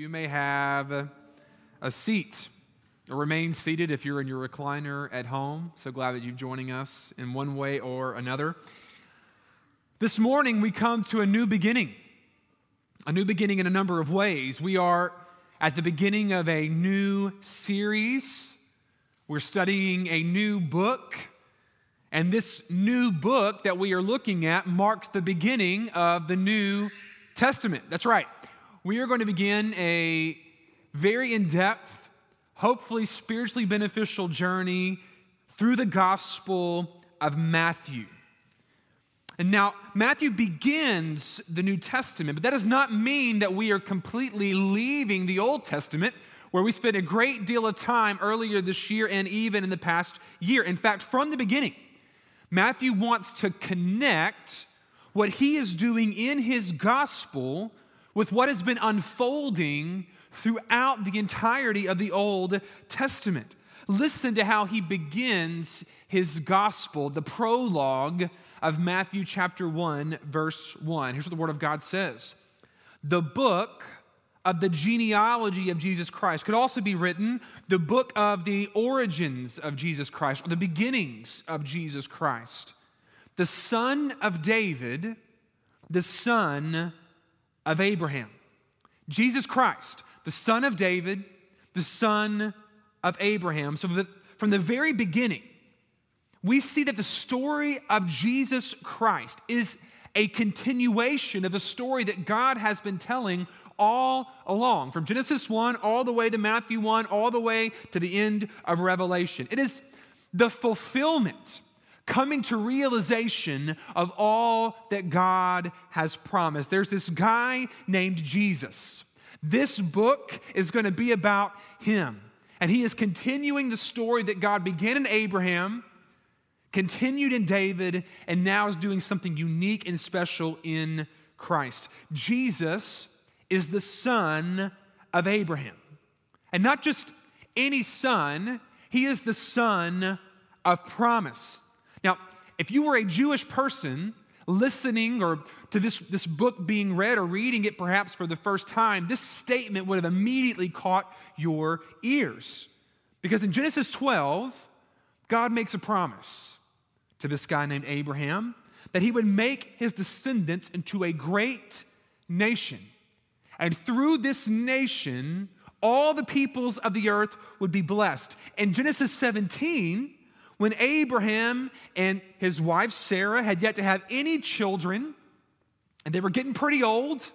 You may have a seat or remain seated if you're in your recliner at home. So glad that you're joining us in one way or another. This morning, we come to a new beginning, a new beginning in a number of ways. We are at the beginning of a new series. We're studying a new book. And this new book that we are looking at marks the beginning of the New Testament. That's right. We are going to begin a very in depth, hopefully spiritually beneficial journey through the Gospel of Matthew. And now, Matthew begins the New Testament, but that does not mean that we are completely leaving the Old Testament, where we spent a great deal of time earlier this year and even in the past year. In fact, from the beginning, Matthew wants to connect what he is doing in his gospel with what has been unfolding throughout the entirety of the Old Testament. Listen to how he begins his gospel, the prologue of Matthew chapter 1, verse 1. Here's what the Word of God says The book of the genealogy of Jesus Christ could also be written the book of the origins of Jesus Christ, or the beginnings of Jesus Christ. The son of David, the son of Abraham. Jesus Christ, the son of David, the son of Abraham. So, from the very beginning, we see that the story of Jesus Christ is a continuation of the story that God has been telling all along, from Genesis 1 all the way to Matthew 1, all the way to the end of Revelation. It is the fulfillment, coming to realization of all that God has promised. There's this guy named Jesus. This book is going to be about him. And he is continuing the story that God began in Abraham, continued in David, and now is doing something unique and special in Christ. Jesus is the son of Abraham. And not just any son, he is the son of promise. Now, if you were a Jewish person listening or to this, this book being read or reading it perhaps for the first time, this statement would have immediately caught your ears. Because in Genesis 12, God makes a promise to this guy named Abraham that he would make his descendants into a great nation. And through this nation, all the peoples of the earth would be blessed. In Genesis 17, when Abraham and his wife Sarah had yet to have any children, and they were getting pretty old,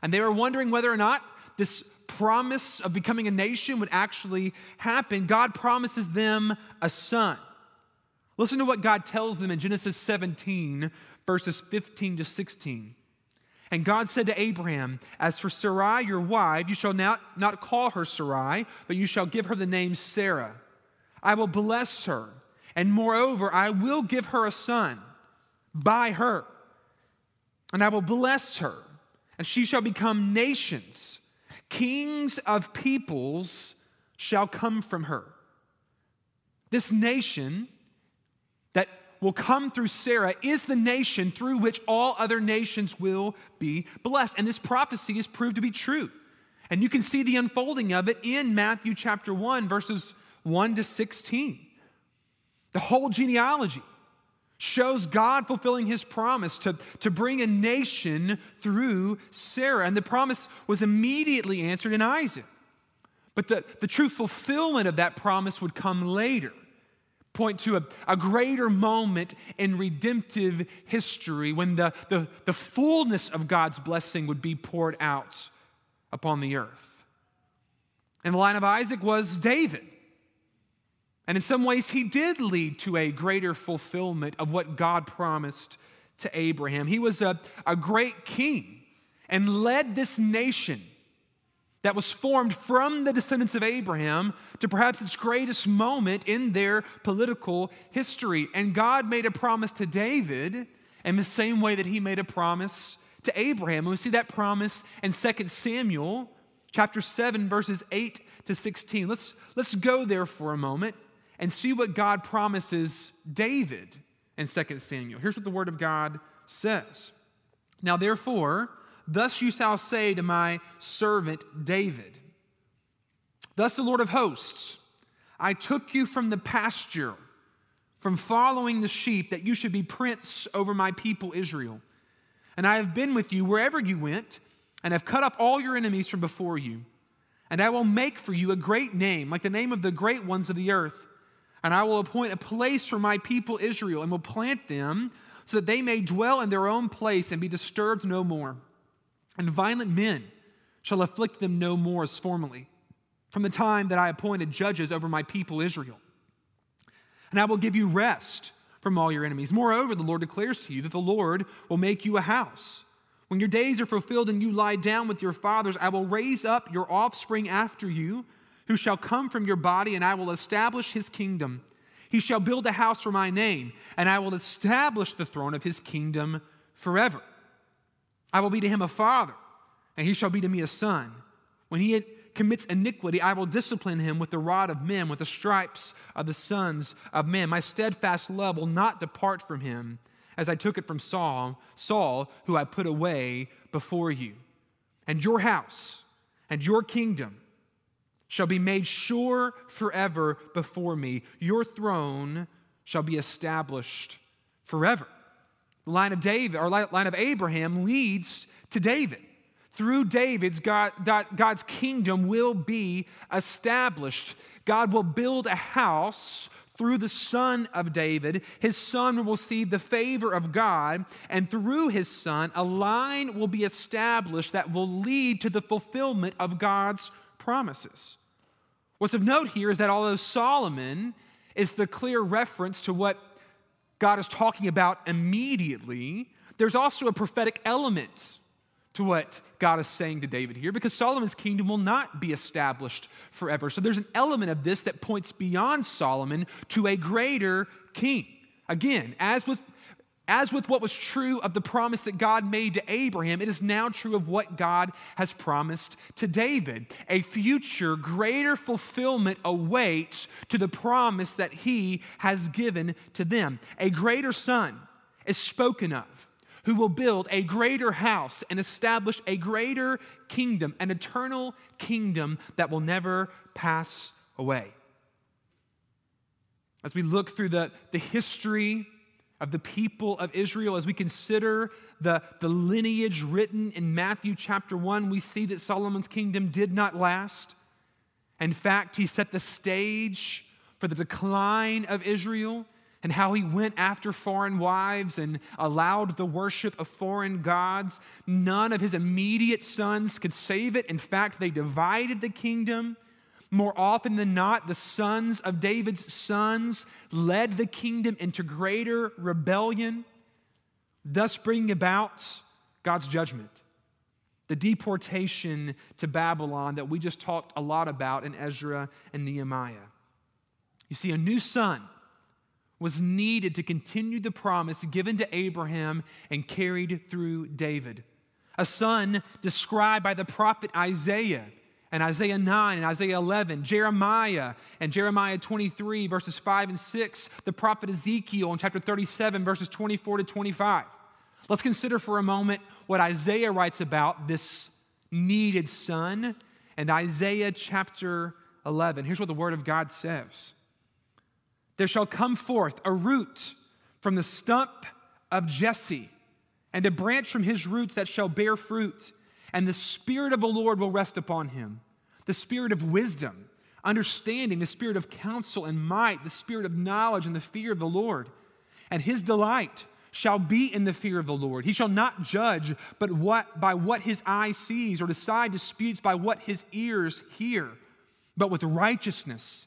and they were wondering whether or not this promise of becoming a nation would actually happen, God promises them a son. Listen to what God tells them in Genesis 17, verses 15 to 16. And God said to Abraham, As for Sarai, your wife, you shall not, not call her Sarai, but you shall give her the name Sarah. I will bless her and moreover, I will give her a son by her, and I will bless her, and she shall become nations. Kings of peoples shall come from her. This nation that will come through Sarah is the nation through which all other nations will be blessed. And this prophecy is proved to be true. And you can see the unfolding of it in Matthew chapter 1, verses 1 to 16. The whole genealogy shows God fulfilling his promise to, to bring a nation through Sarah. And the promise was immediately answered in Isaac. But the, the true fulfillment of that promise would come later, point to a, a greater moment in redemptive history when the, the, the fullness of God's blessing would be poured out upon the earth. And the line of Isaac was David. And in some ways, he did lead to a greater fulfillment of what God promised to Abraham. He was a, a great king and led this nation that was formed from the descendants of Abraham to perhaps its greatest moment in their political history. And God made a promise to David in the same way that he made a promise to Abraham. And we see that promise in 2 Samuel chapter 7 verses 8 to 16. Let's, let's go there for a moment and see what God promises David in 2 Samuel. Here's what the Word of God says Now, therefore, Thus you shall say to my servant David Thus the Lord of hosts, I took you from the pasture, from following the sheep, that you should be prince over my people Israel. And I have been with you wherever you went, and have cut off all your enemies from before you. And I will make for you a great name, like the name of the great ones of the earth. And I will appoint a place for my people Israel, and will plant them so that they may dwell in their own place and be disturbed no more. And violent men shall afflict them no more as formerly, from the time that I appointed judges over my people Israel. And I will give you rest from all your enemies. Moreover, the Lord declares to you that the Lord will make you a house. When your days are fulfilled and you lie down with your fathers, I will raise up your offspring after you, who shall come from your body, and I will establish his kingdom. He shall build a house for my name, and I will establish the throne of his kingdom forever. I will be to him a father, and he shall be to me a son. When he commits iniquity, I will discipline him with the rod of men, with the stripes of the sons of men. My steadfast love will not depart from him, as I took it from Saul, Saul, who I put away before you. And your house and your kingdom shall be made sure forever before me. Your throne shall be established forever. The line of David, or line of Abraham, leads to David. Through David's God, God's kingdom will be established. God will build a house through the son of David. His son will receive the favor of God, and through his son, a line will be established that will lead to the fulfillment of God's promises. What's of note here is that although Solomon is the clear reference to what God is talking about immediately, there's also a prophetic element to what God is saying to David here because Solomon's kingdom will not be established forever. So there's an element of this that points beyond Solomon to a greater king. Again, as with as with what was true of the promise that God made to Abraham, it is now true of what God has promised to David. A future greater fulfillment awaits to the promise that he has given to them. A greater son is spoken of who will build a greater house and establish a greater kingdom, an eternal kingdom that will never pass away. As we look through the, the history of the people of Israel, as we consider the, the lineage written in Matthew chapter 1, we see that Solomon's kingdom did not last. In fact, he set the stage for the decline of Israel and how he went after foreign wives and allowed the worship of foreign gods. None of his immediate sons could save it. In fact, they divided the kingdom. More often than not, the sons of David's sons led the kingdom into greater rebellion, thus bringing about God's judgment. The deportation to Babylon that we just talked a lot about in Ezra and Nehemiah. You see, a new son was needed to continue the promise given to Abraham and carried through David. A son described by the prophet Isaiah and Isaiah 9 and Isaiah 11, Jeremiah and Jeremiah 23, verses 5 and 6, the prophet Ezekiel in chapter 37, verses 24 to 25. Let's consider for a moment what Isaiah writes about this needed son and Isaiah chapter 11. Here's what the word of God says there shall come forth a root from the stump of Jesse, and a branch from his roots that shall bear fruit. And the Spirit of the Lord will rest upon him the Spirit of wisdom, understanding, the Spirit of counsel and might, the Spirit of knowledge and the fear of the Lord. And his delight shall be in the fear of the Lord. He shall not judge but what by what his eye sees or decide disputes by what his ears hear, but with righteousness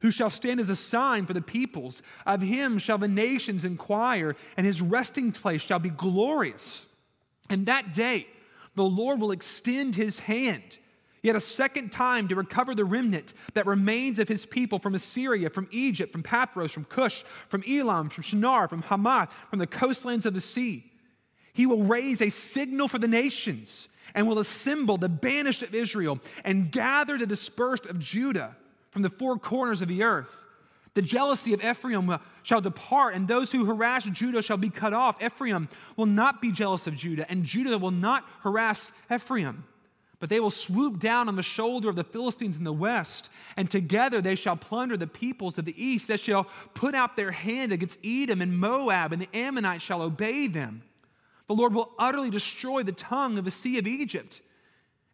who shall stand as a sign for the peoples, of him shall the nations inquire, and his resting place shall be glorious. And that day, the Lord will extend his hand yet a second time to recover the remnant that remains of his people from Assyria, from Egypt, from Pathros, from Cush, from Elam, from Shinar, from Hamath, from the coastlands of the sea. He will raise a signal for the nations and will assemble the banished of Israel and gather the dispersed of Judah from the four corners of the earth. The jealousy of Ephraim uh, shall depart, and those who harass Judah shall be cut off. Ephraim will not be jealous of Judah, and Judah will not harass Ephraim. But they will swoop down on the shoulder of the Philistines in the west, and together they shall plunder the peoples of the east. They shall put out their hand against Edom and Moab, and the Ammonites shall obey them. The Lord will utterly destroy the tongue of the sea of Egypt,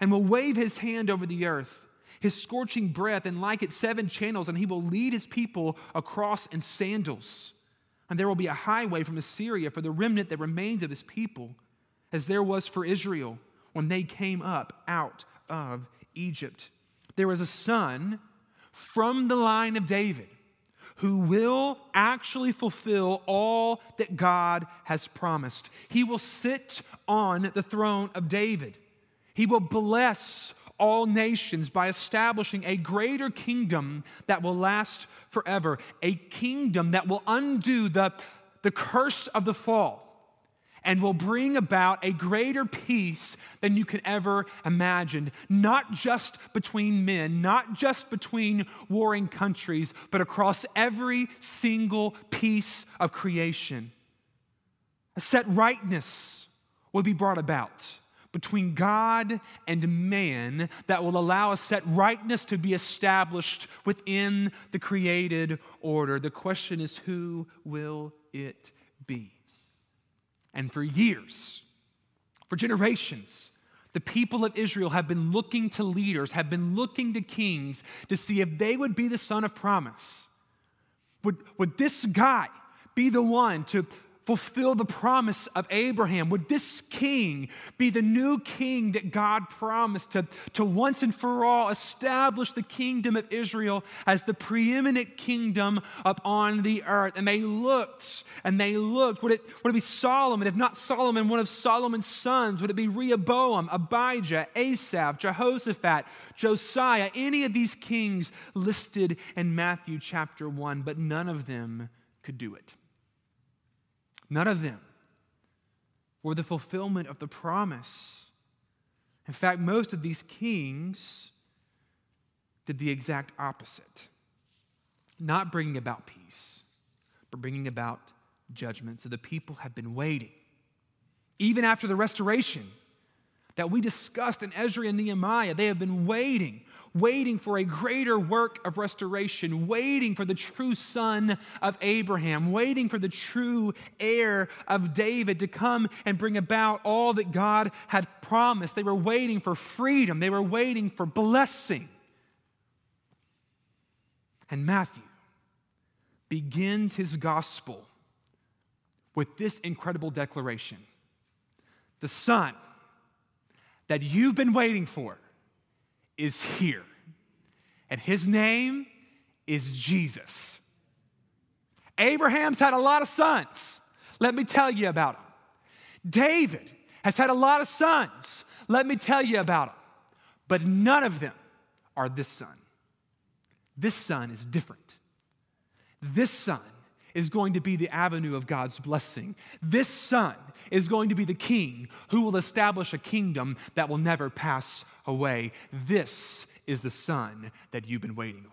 and will wave his hand over the earth, his scorching breath, and like it seven channels, and he will lead his people across in sandals. And there will be a highway from Assyria for the remnant that remains of his people, as there was for Israel when they came up out of Egypt. There is a son from the line of David who will actually fulfill all that God has promised. He will sit on the throne of David. He will bless all nations by establishing a greater kingdom that will last forever, a kingdom that will undo the, the curse of the fall and will bring about a greater peace than you can ever imagine, not just between men, not just between warring countries, but across every single piece of creation. A set rightness will be brought about between God and man that will allow a set rightness to be established within the created order. The question is who will it be? And for years, for generations, the people of Israel have been looking to leaders, have been looking to kings to see if they would be the son of promise. Would, would this guy be the one to fulfill the promise of Abraham? Would this king be the new king that God promised to, to once and for all establish the kingdom of Israel as the preeminent kingdom upon the earth? And they looked and they looked. Would it, would it be Solomon? If not Solomon, one of Solomon's sons, would it be Rehoboam, Abijah, Asaph, Jehoshaphat, Josiah? Any of these kings listed in Matthew chapter 1, but none of them could do it. None of them were the fulfillment of the promise. In fact, most of these kings did the exact opposite not bringing about peace, but bringing about judgment. So the people have been waiting. Even after the restoration that we discussed in Ezra and Nehemiah, they have been waiting waiting for a greater work of restoration, waiting for the true son of Abraham, waiting for the true heir of David to come and bring about all that God had promised. They were waiting for freedom, they were waiting for blessing. And Matthew begins his gospel with this incredible declaration The son that you've been waiting for is here. And his name is Jesus. Abraham's had a lot of sons. Let me tell you about them. David has had a lot of sons. Let me tell you about them. But none of them are this son. This son is different. This son is going to be the avenue of God's blessing. This son is going to be the king who will establish a kingdom that will never pass away. This is the son that you've been waiting on.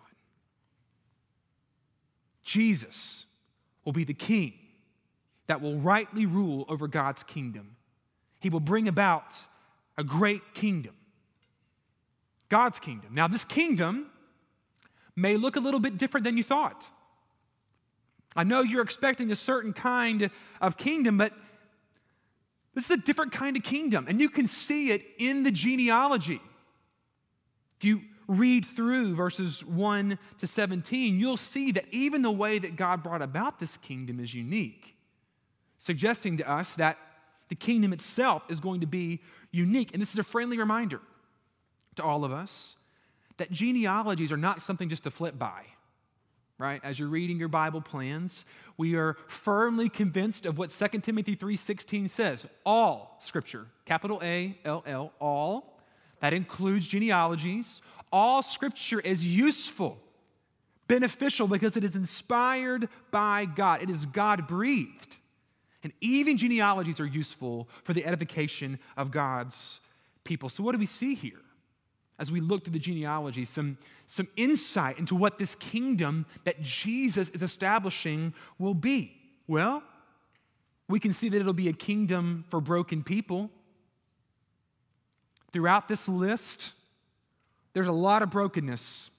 Jesus will be the king that will rightly rule over God's kingdom. He will bring about a great kingdom. God's kingdom. Now, this kingdom may look a little bit different than you thought. I know you're expecting a certain kind of kingdom, but this is a different kind of kingdom, and you can see it in the genealogy. If you read through verses 1 to 17, you'll see that even the way that God brought about this kingdom is unique, suggesting to us that the kingdom itself is going to be unique. And this is a friendly reminder to all of us that genealogies are not something just to flip by, right? As you're reading your Bible plans, we are firmly convinced of what 2 Timothy 3:16 says. All scripture, capital A L L, all that includes genealogies, all scripture is useful, beneficial because it is inspired by God. It is God breathed. And even genealogies are useful for the edification of God's people. So, what do we see here? As we look through the genealogy, some, some insight into what this kingdom that Jesus is establishing will be. Well, we can see that it'll be a kingdom for broken people. Throughout this list, there's a lot of brokenness.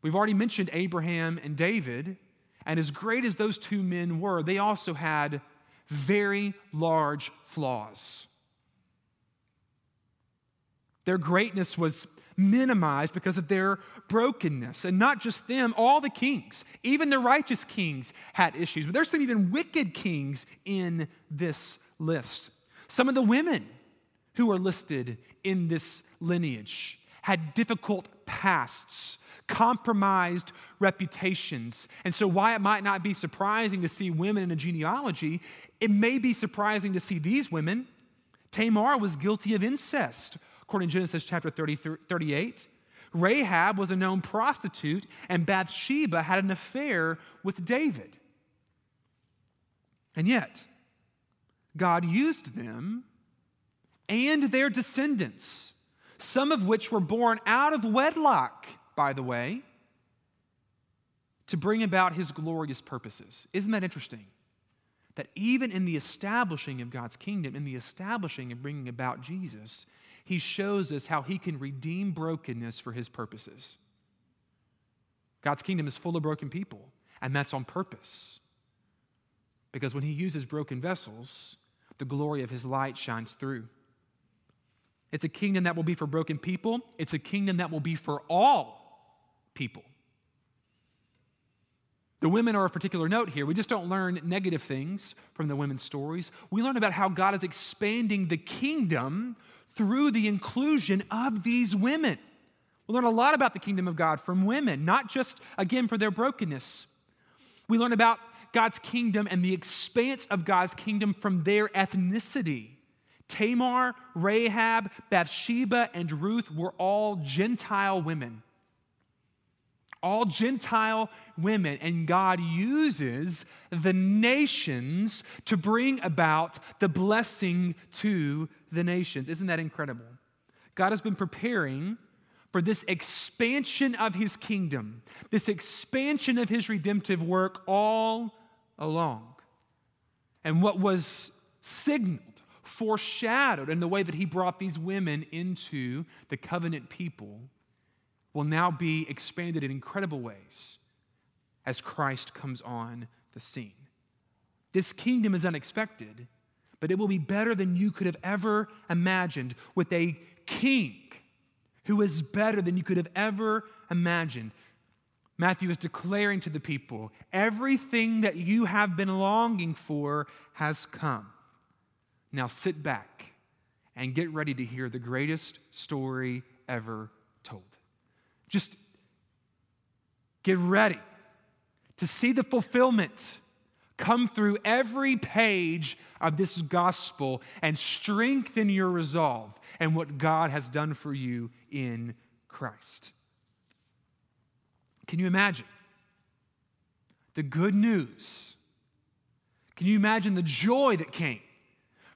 We've already mentioned Abraham and David, and as great as those two men were, they also had very large flaws. Their greatness was minimized because of their brokenness. And not just them, all the kings, even the righteous kings had issues. But there's some even wicked kings in this list. Some of the women who are listed in this lineage had difficult pasts, compromised reputations. And so, why it might not be surprising to see women in a genealogy, it may be surprising to see these women. Tamar was guilty of incest, according to Genesis chapter 30, 38. Rahab was a known prostitute, and Bathsheba had an affair with David. And yet, God used them and their descendants, some of which were born out of wedlock, by the way, to bring about his glorious purposes. Isn't that interesting? That even in the establishing of God's kingdom, in the establishing and bringing about Jesus, he shows us how he can redeem brokenness for his purposes. God's kingdom is full of broken people, and that's on purpose. Because when he uses broken vessels, the glory of his light shines through. It's a kingdom that will be for broken people, it's a kingdom that will be for all people. The women are of particular note here. We just don't learn negative things from the women's stories. We learn about how God is expanding the kingdom through the inclusion of these women. We learn a lot about the kingdom of God from women, not just, again, for their brokenness. We learn about God's kingdom and the expanse of God's kingdom from their ethnicity. Tamar, Rahab, Bathsheba, and Ruth were all Gentile women. All Gentile women, and God uses the nations to bring about the blessing to the nations. Isn't that incredible? God has been preparing for this expansion of his kingdom, this expansion of his redemptive work all along. And what was signaled foreshadowed in the way that he brought these women into the covenant people will now be expanded in incredible ways as Christ comes on the scene. This kingdom is unexpected, but it will be better than you could have ever imagined with a king who is better than you could have ever imagined. Matthew is declaring to the people everything that you have been longing for has come. Now sit back and get ready to hear the greatest story ever. Just get ready to see the fulfillment come through every page of this gospel and strengthen your resolve and what God has done for you in Christ. Can you imagine the good news? Can you imagine the joy that came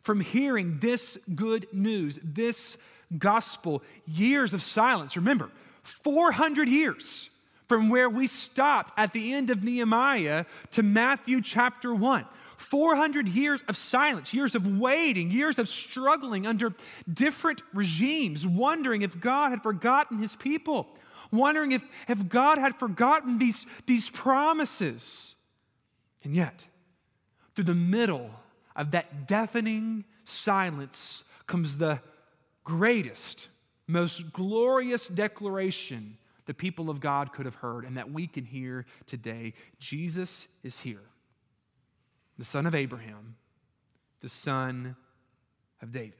from hearing this good news, this gospel, years of silence. Remember, 400 years from where we stopped at the end of Nehemiah to Matthew chapter 1. 400 years of silence, years of waiting, years of struggling under different regimes, wondering if God had forgotten his people, wondering if, if God had forgotten these, these promises. And yet, through the middle of that deafening silence comes the greatest, most glorious declaration the people of God could have heard and that we can hear today. Jesus is here, the son of Abraham, the son of David.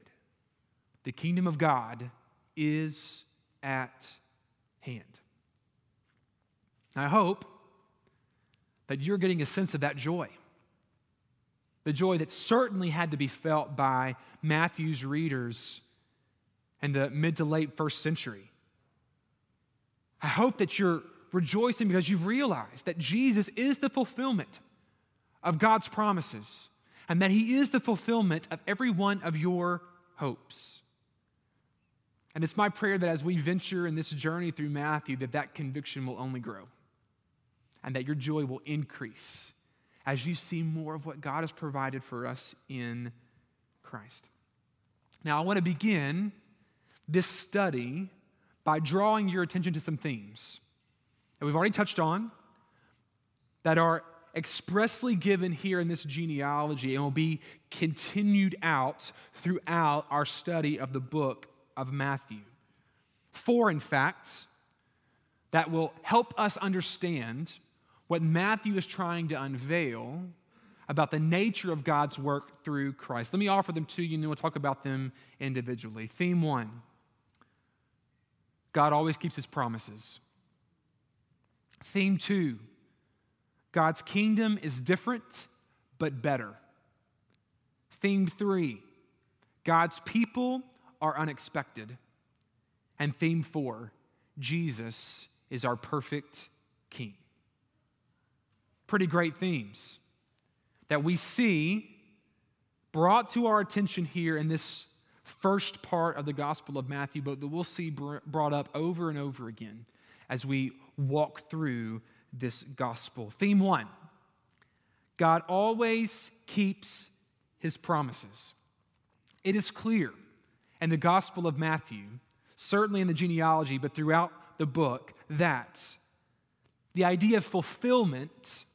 The kingdom of God is at hand. I hope that you're getting a sense of that joy. The joy that certainly had to be felt by Matthew's readers in the mid to late first century. I hope that you're rejoicing because you've realized that Jesus is the fulfillment of God's promises and that He is the fulfillment of every one of your hopes. And it's my prayer that as we venture in this journey through Matthew, that that conviction will only grow and that your joy will increase as you see more of what God has provided for us in Christ. Now, I want to begin this study by drawing your attention to some themes that we've already touched on that are expressly given here in this genealogy and will be continued out throughout our study of the book of Matthew. Four, in fact, that will help us understand what Matthew is trying to unveil about the nature of God's work through Christ. Let me offer them to you and then we'll talk about them individually. Theme one God always keeps his promises. Theme two God's kingdom is different but better. Theme three God's people are unexpected. And theme four Jesus is our perfect king pretty great themes that we see brought to our attention here in this first part of the Gospel of Matthew, but that we'll see brought up over and over again as we walk through this gospel. Theme one God always keeps his promises. It is clear in the Gospel of Matthew, certainly in the genealogy, but throughout the book, that the idea of fulfillment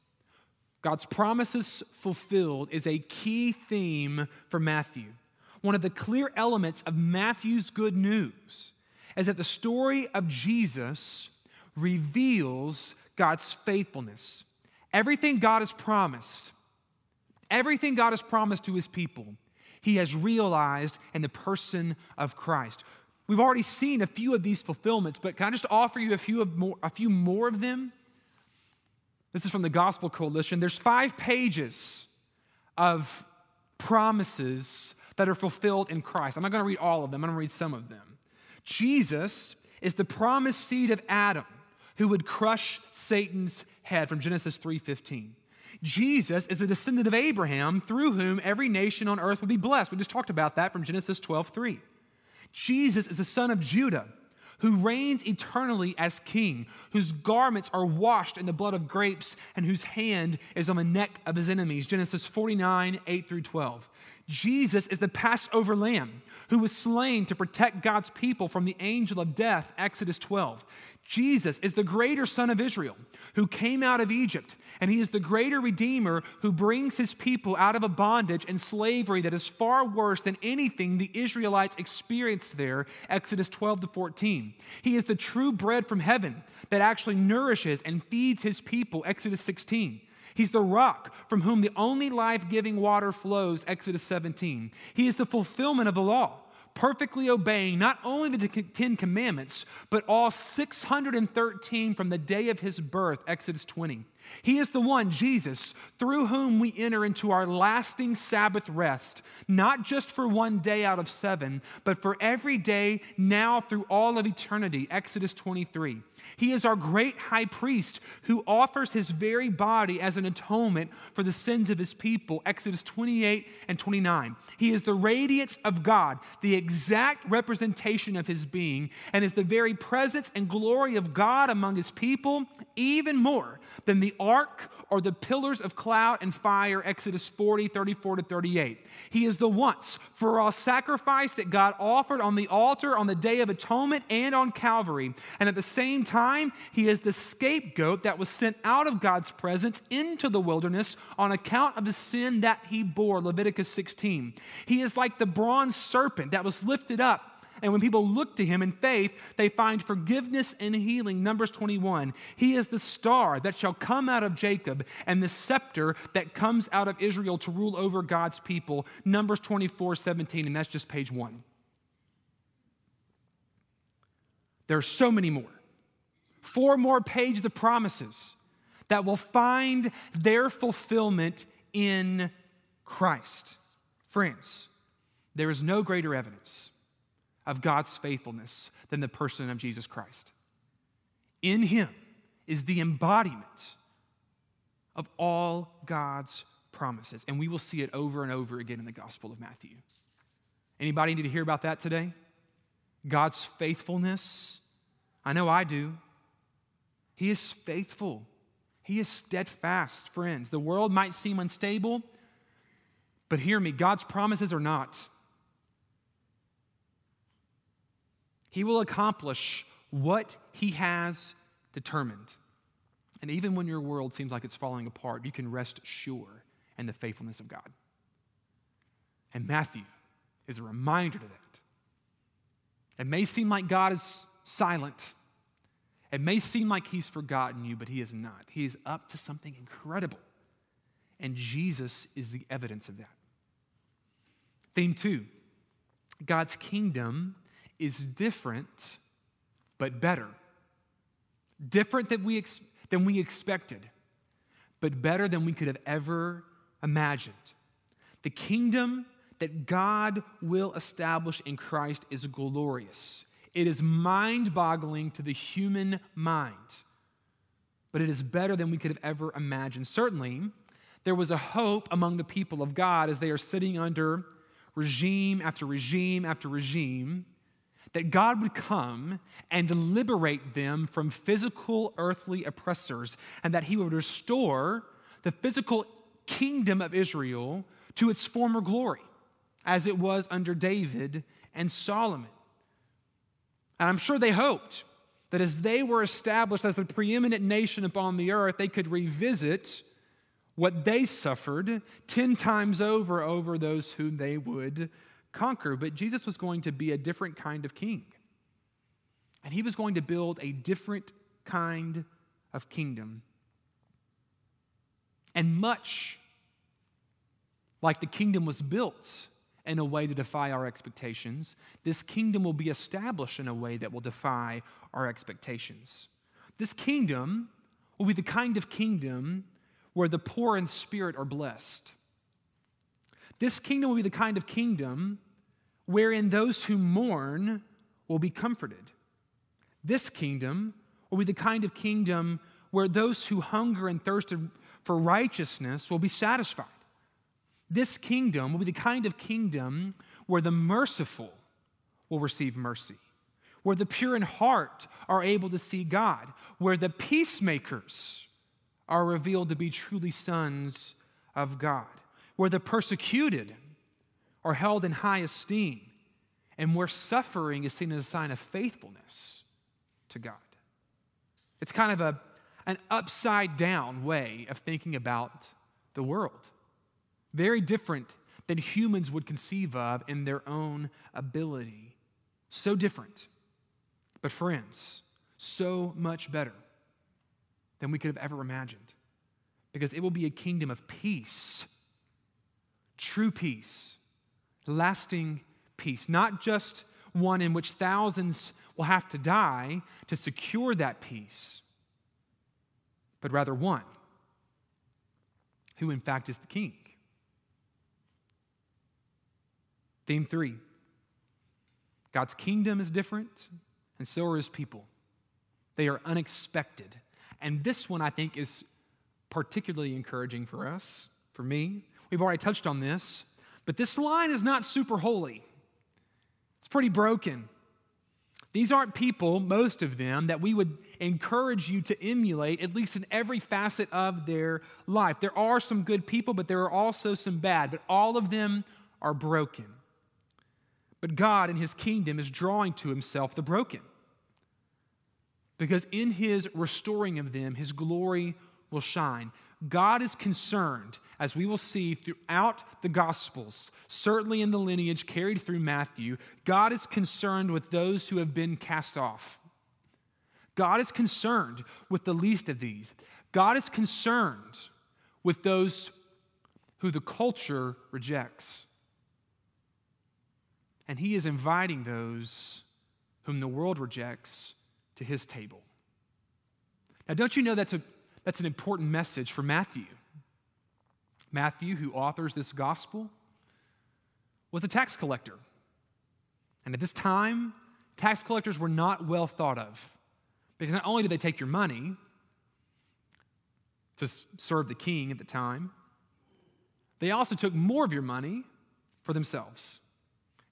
God's promises fulfilled is a key theme for Matthew. One of the clear elements of Matthew's good news is that the story of Jesus reveals God's faithfulness. Everything God has promised, everything God has promised to his people, he has realized in the person of Christ. We've already seen a few of these fulfillments, but can I just offer you a few, of more, a few more of them? This is from the Gospel Coalition. There's five pages of promises that are fulfilled in Christ. I'm not going to read all of them, I'm going to read some of them. Jesus is the promised seed of Adam who would crush Satan's head from Genesis 3:15. Jesus is the descendant of Abraham through whom every nation on earth would be blessed. We just talked about that from Genesis 12:3. Jesus is the son of Judah who reigns eternally as king, whose garments are washed in the blood of grapes, and whose hand is on the neck of his enemies. Genesis 49, 8 through 12. Jesus is the Passover lamb who was slain to protect God's people from the angel of death, Exodus 12. Jesus is the greater son of Israel who came out of Egypt, and he is the greater redeemer who brings his people out of a bondage and slavery that is far worse than anything the Israelites experienced there, Exodus 12 to 14. He is the true bread from heaven that actually nourishes and feeds his people, Exodus 16. He's the rock from whom the only life giving water flows, Exodus 17. He is the fulfillment of the law perfectly obeying not only the Ten Commandments, but all 613 from the day of his birth, Exodus 20. He is the one, Jesus, through whom we enter into our lasting Sabbath rest, not just for one day out of seven, but for every day now through all of eternity. Exodus 23. He is our great high priest who offers his very body as an atonement for the sins of his people. Exodus 28 and 29. He is the radiance of God, the exact representation of his being, and is the very presence and glory of God among his people, even more than the ark or the pillars of cloud and fire, Exodus 40, 34 to 38. He is the once for all sacrifice that God offered on the altar on the day of atonement and on Calvary. And at the same time, he is the scapegoat that was sent out of God's presence into the wilderness on account of the sin that he bore, Leviticus 16. He is like the bronze serpent that was lifted up And when people look to him in faith, they find forgiveness and healing. Numbers 21. He is the star that shall come out of Jacob and the scepter that comes out of Israel to rule over God's people. Numbers 24, 17. And that's just page one. There are so many more. Four more pages of promises that will find their fulfillment in Christ. Friends, there is no greater evidence of God's faithfulness than the person of Jesus Christ. In him is the embodiment of all God's promises, and we will see it over and over again in the Gospel of Matthew. Anybody need to hear about that today? God's faithfulness. I know I do. He is faithful. He is steadfast, friends. The world might seem unstable, but hear me God's promises are not. He will accomplish what He has determined. And even when your world seems like it's falling apart, you can rest sure in the faithfulness of God. And Matthew is a reminder to that. It may seem like God is silent. It may seem like he's forgotten you, but he is not. He is up to something incredible. And Jesus is the evidence of that. Theme two God's kingdom is different, but better. Different than we, ex- than we expected, but better than we could have ever imagined. The kingdom that God will establish in Christ is glorious. It is mind boggling to the human mind, but it is better than we could have ever imagined. Certainly, there was a hope among the people of God as they are sitting under regime after regime after regime that God would come and liberate them from physical earthly oppressors and that he would restore the physical kingdom of Israel to its former glory as it was under David and Solomon. And I'm sure they hoped that as they were established as the preeminent nation upon the earth, they could revisit what they suffered 10 times over over those whom they would conquer. But Jesus was going to be a different kind of king. And he was going to build a different kind of kingdom. And much like the kingdom was built in a way to defy our expectations. This kingdom will be established in a way that will defy our expectations. This kingdom will be the kind of kingdom where the poor in spirit are blessed. This kingdom will be the kind of kingdom wherein those who mourn will be comforted. This kingdom will be the kind of kingdom where those who hunger and thirst for righteousness will be satisfied. This kingdom will be the kind of kingdom where the merciful will receive mercy, where the pure in heart are able to see God, where the peacemakers are revealed to be truly sons of God, where the persecuted are held in high esteem, and where suffering is seen as a sign of faithfulness to God. It's kind of a, an upside down way of thinking about the world. Very different than humans would conceive of in their own ability. So different. But, friends, so much better than we could have ever imagined. Because it will be a kingdom of peace, true peace, lasting peace, not just one in which thousands will have to die to secure that peace, but rather one who, in fact, is the king. Theme three God's kingdom is different, and so are his people. They are unexpected. And this one, I think, is particularly encouraging for us, for me. We've already touched on this, but this line is not super holy, it's pretty broken. These aren't people, most of them, that we would encourage you to emulate, at least in every facet of their life. There are some good people, but there are also some bad, but all of them are broken. But God in his kingdom is drawing to himself the broken. Because in his restoring of them, his glory will shine. God is concerned, as we will see throughout the Gospels, certainly in the lineage carried through Matthew, God is concerned with those who have been cast off. God is concerned with the least of these. God is concerned with those who the culture rejects. And He is inviting those whom the world rejects to His table. Now, don't you know that's, a, that's an important message for Matthew? Matthew, who authors this gospel, was a tax collector. And at this time, tax collectors were not well thought of. Because not only did they take your money to serve the king at the time, they also took more of your money for themselves.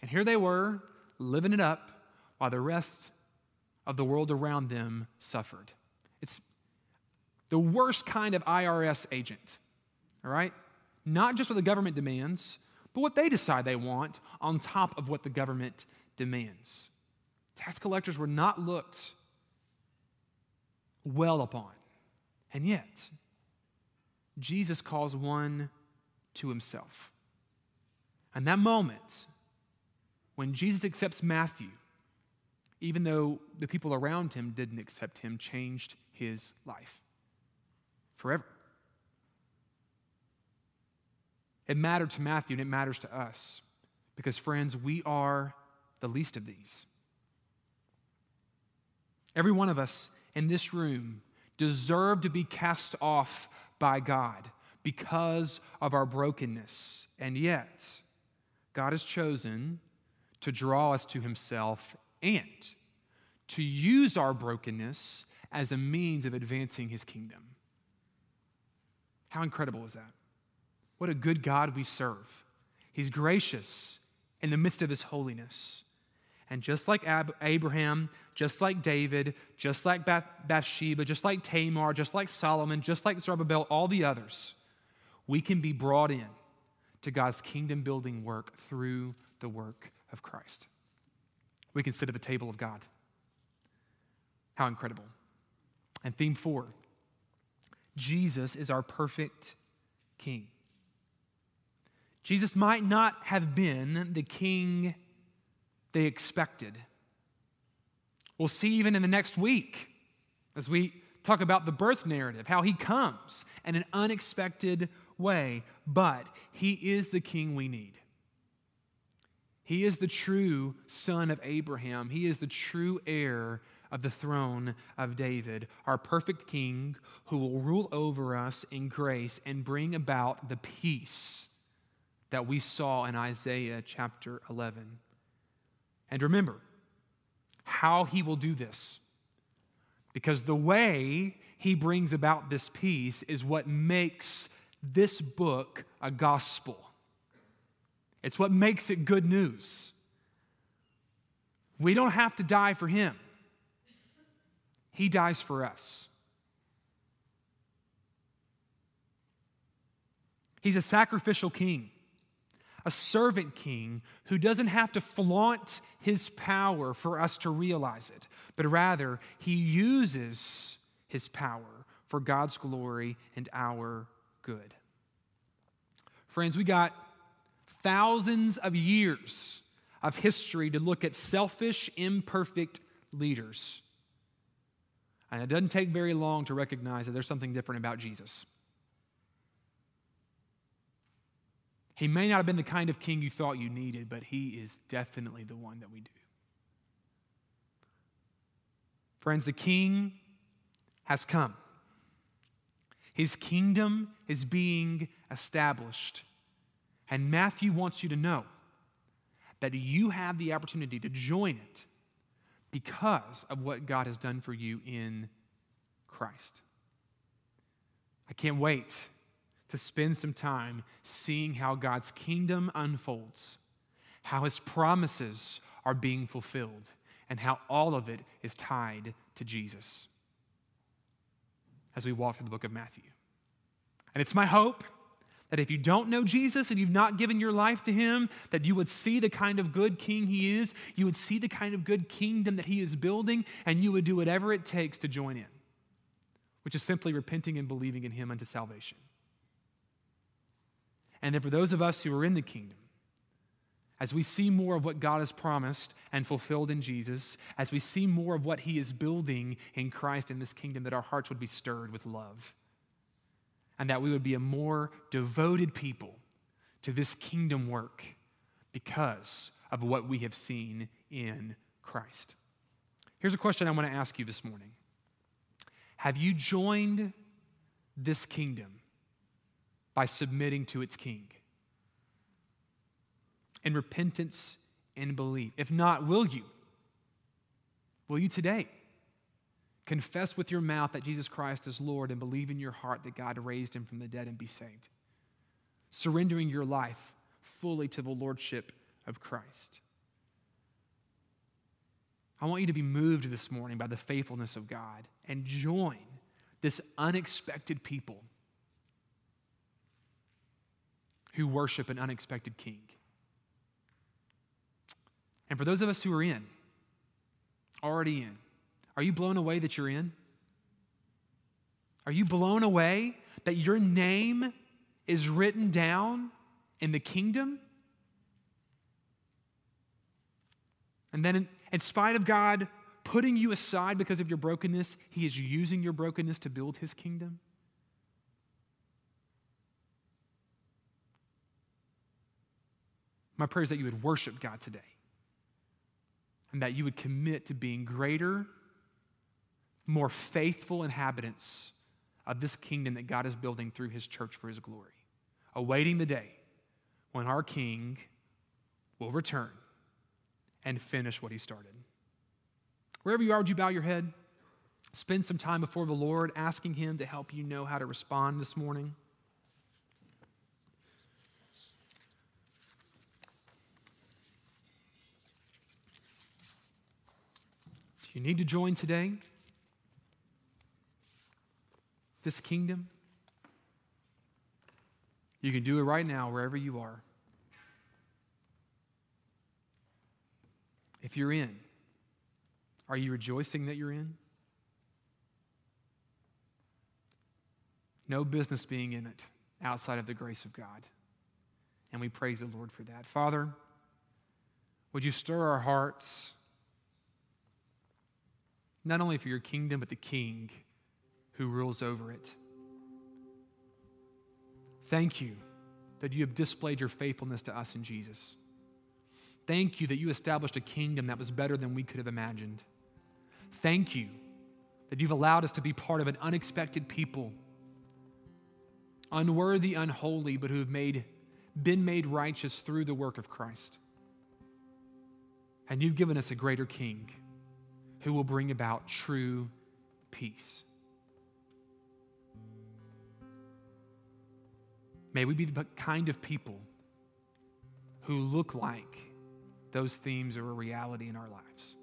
And here they were, living it up while the rest of the world around them suffered. It's the worst kind of IRS agent, all right? Not just what the government demands, but what they decide they want on top of what the government demands. Tax collectors were not looked well upon. And yet, Jesus calls one to himself. And that moment, when Jesus accepts Matthew, even though the people around him didn't accept him, changed his life forever. It mattered to Matthew and it matters to us because, friends, we are the least of these. Every one of us in this room deserve to be cast off by God because of our brokenness. And yet, God has chosen to draw us to Himself and to use our brokenness as a means of advancing His kingdom. How incredible is that? What a good God we serve. He's gracious in the midst of His holiness. And just like Ab- Abraham, just like David, just like Bath- Bathsheba, just like Tamar, just like Solomon, just like Zerubbabel, all the others, we can be brought in to God's kingdom building work through the work of Christ. We can sit at the table of God. How incredible. And theme four Jesus is our perfect king. Jesus might not have been the king they expected. We'll see even in the next week as we talk about the birth narrative, how he comes in an unexpected way, but he is the king we need. He is the true son of Abraham. He is the true heir of the throne of David, our perfect king who will rule over us in grace and bring about the peace that we saw in Isaiah chapter 11. And remember how he will do this. Because the way he brings about this peace is what makes this book a gospel. It's what makes it good news. We don't have to die for him, he dies for us. He's a sacrificial king, a servant king who doesn't have to flaunt his power for us to realize it, but rather he uses his power for God's glory and our good. Friends, we got thousands of years of history to look at selfish, imperfect leaders. And it doesn't take very long to recognize that there's something different about Jesus. He may not have been the kind of king you thought you needed, but he is definitely the one that we do. Friends, the king has come. His kingdom is being established. And Matthew wants you to know that you have the opportunity to join it because of what God has done for you in Christ. I can't wait to spend some time seeing how God's kingdom unfolds, how his promises are being fulfilled, and how all of it is tied to Jesus as we walk through the book of Matthew. And it's my hope that if you don't know Jesus and you've not given your life to him, that you would see the kind of good king he is, you would see the kind of good kingdom that he is building, and you would do whatever it takes to join in. which is simply repenting and believing in Him unto salvation. And then for those of us who are in the kingdom, as we see more of what God has promised and fulfilled in Jesus, as we see more of what He is building in Christ in this kingdom, that our hearts would be stirred with love and that we would be a more devoted people to this kingdom work because of what we have seen in Christ. Here's a question I want to ask you this morning Have you joined this kingdom by submitting to its king? In repentance and belief. If not, will you? Will you today? Confess with your mouth that Jesus Christ is Lord and believe in your heart that God raised him from the dead and be saved. Surrendering your life fully to the Lordship of Christ. I want you to be moved this morning by the faithfulness of God and join this unexpected people who worship an unexpected king. And for those of us who are in, already in, are you blown away that you're in? Are you blown away that your name is written down in the kingdom? And then, in, in, spite of God putting you aside because of your brokenness, He is using your brokenness to build His kingdom? My prayer is that you would worship God today and that you would commit to being greater more faithful inhabitants of this kingdom that God is building through his church for his glory, awaiting the day when our king will return and finish what he started. Wherever you are, would you bow your head? Spend some time before the Lord asking him to help you know how to respond this morning. You need to join today? This kingdom? You can do it right now, wherever you are. If you're in, are you rejoicing that you're in? No business being in it outside of the grace of God. And we praise the Lord for that. Father, would you stir our hearts, not only for your kingdom, but the King who rules over it. Thank you that you have displayed your faithfulness to us in Jesus. Thank you that you established a kingdom that was better than we could have imagined. Thank you that you've allowed us to be part of an unexpected people, unworthy, unholy, but who have made, been made righteous through the work of Christ. And you've given us a greater king who will bring about true peace. May we be the kind of people who look like those themes are a reality in our lives.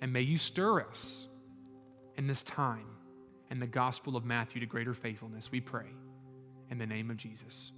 And may you stir us in this time in the gospel of Matthew to greater faithfulness, we pray. In the name of Jesus.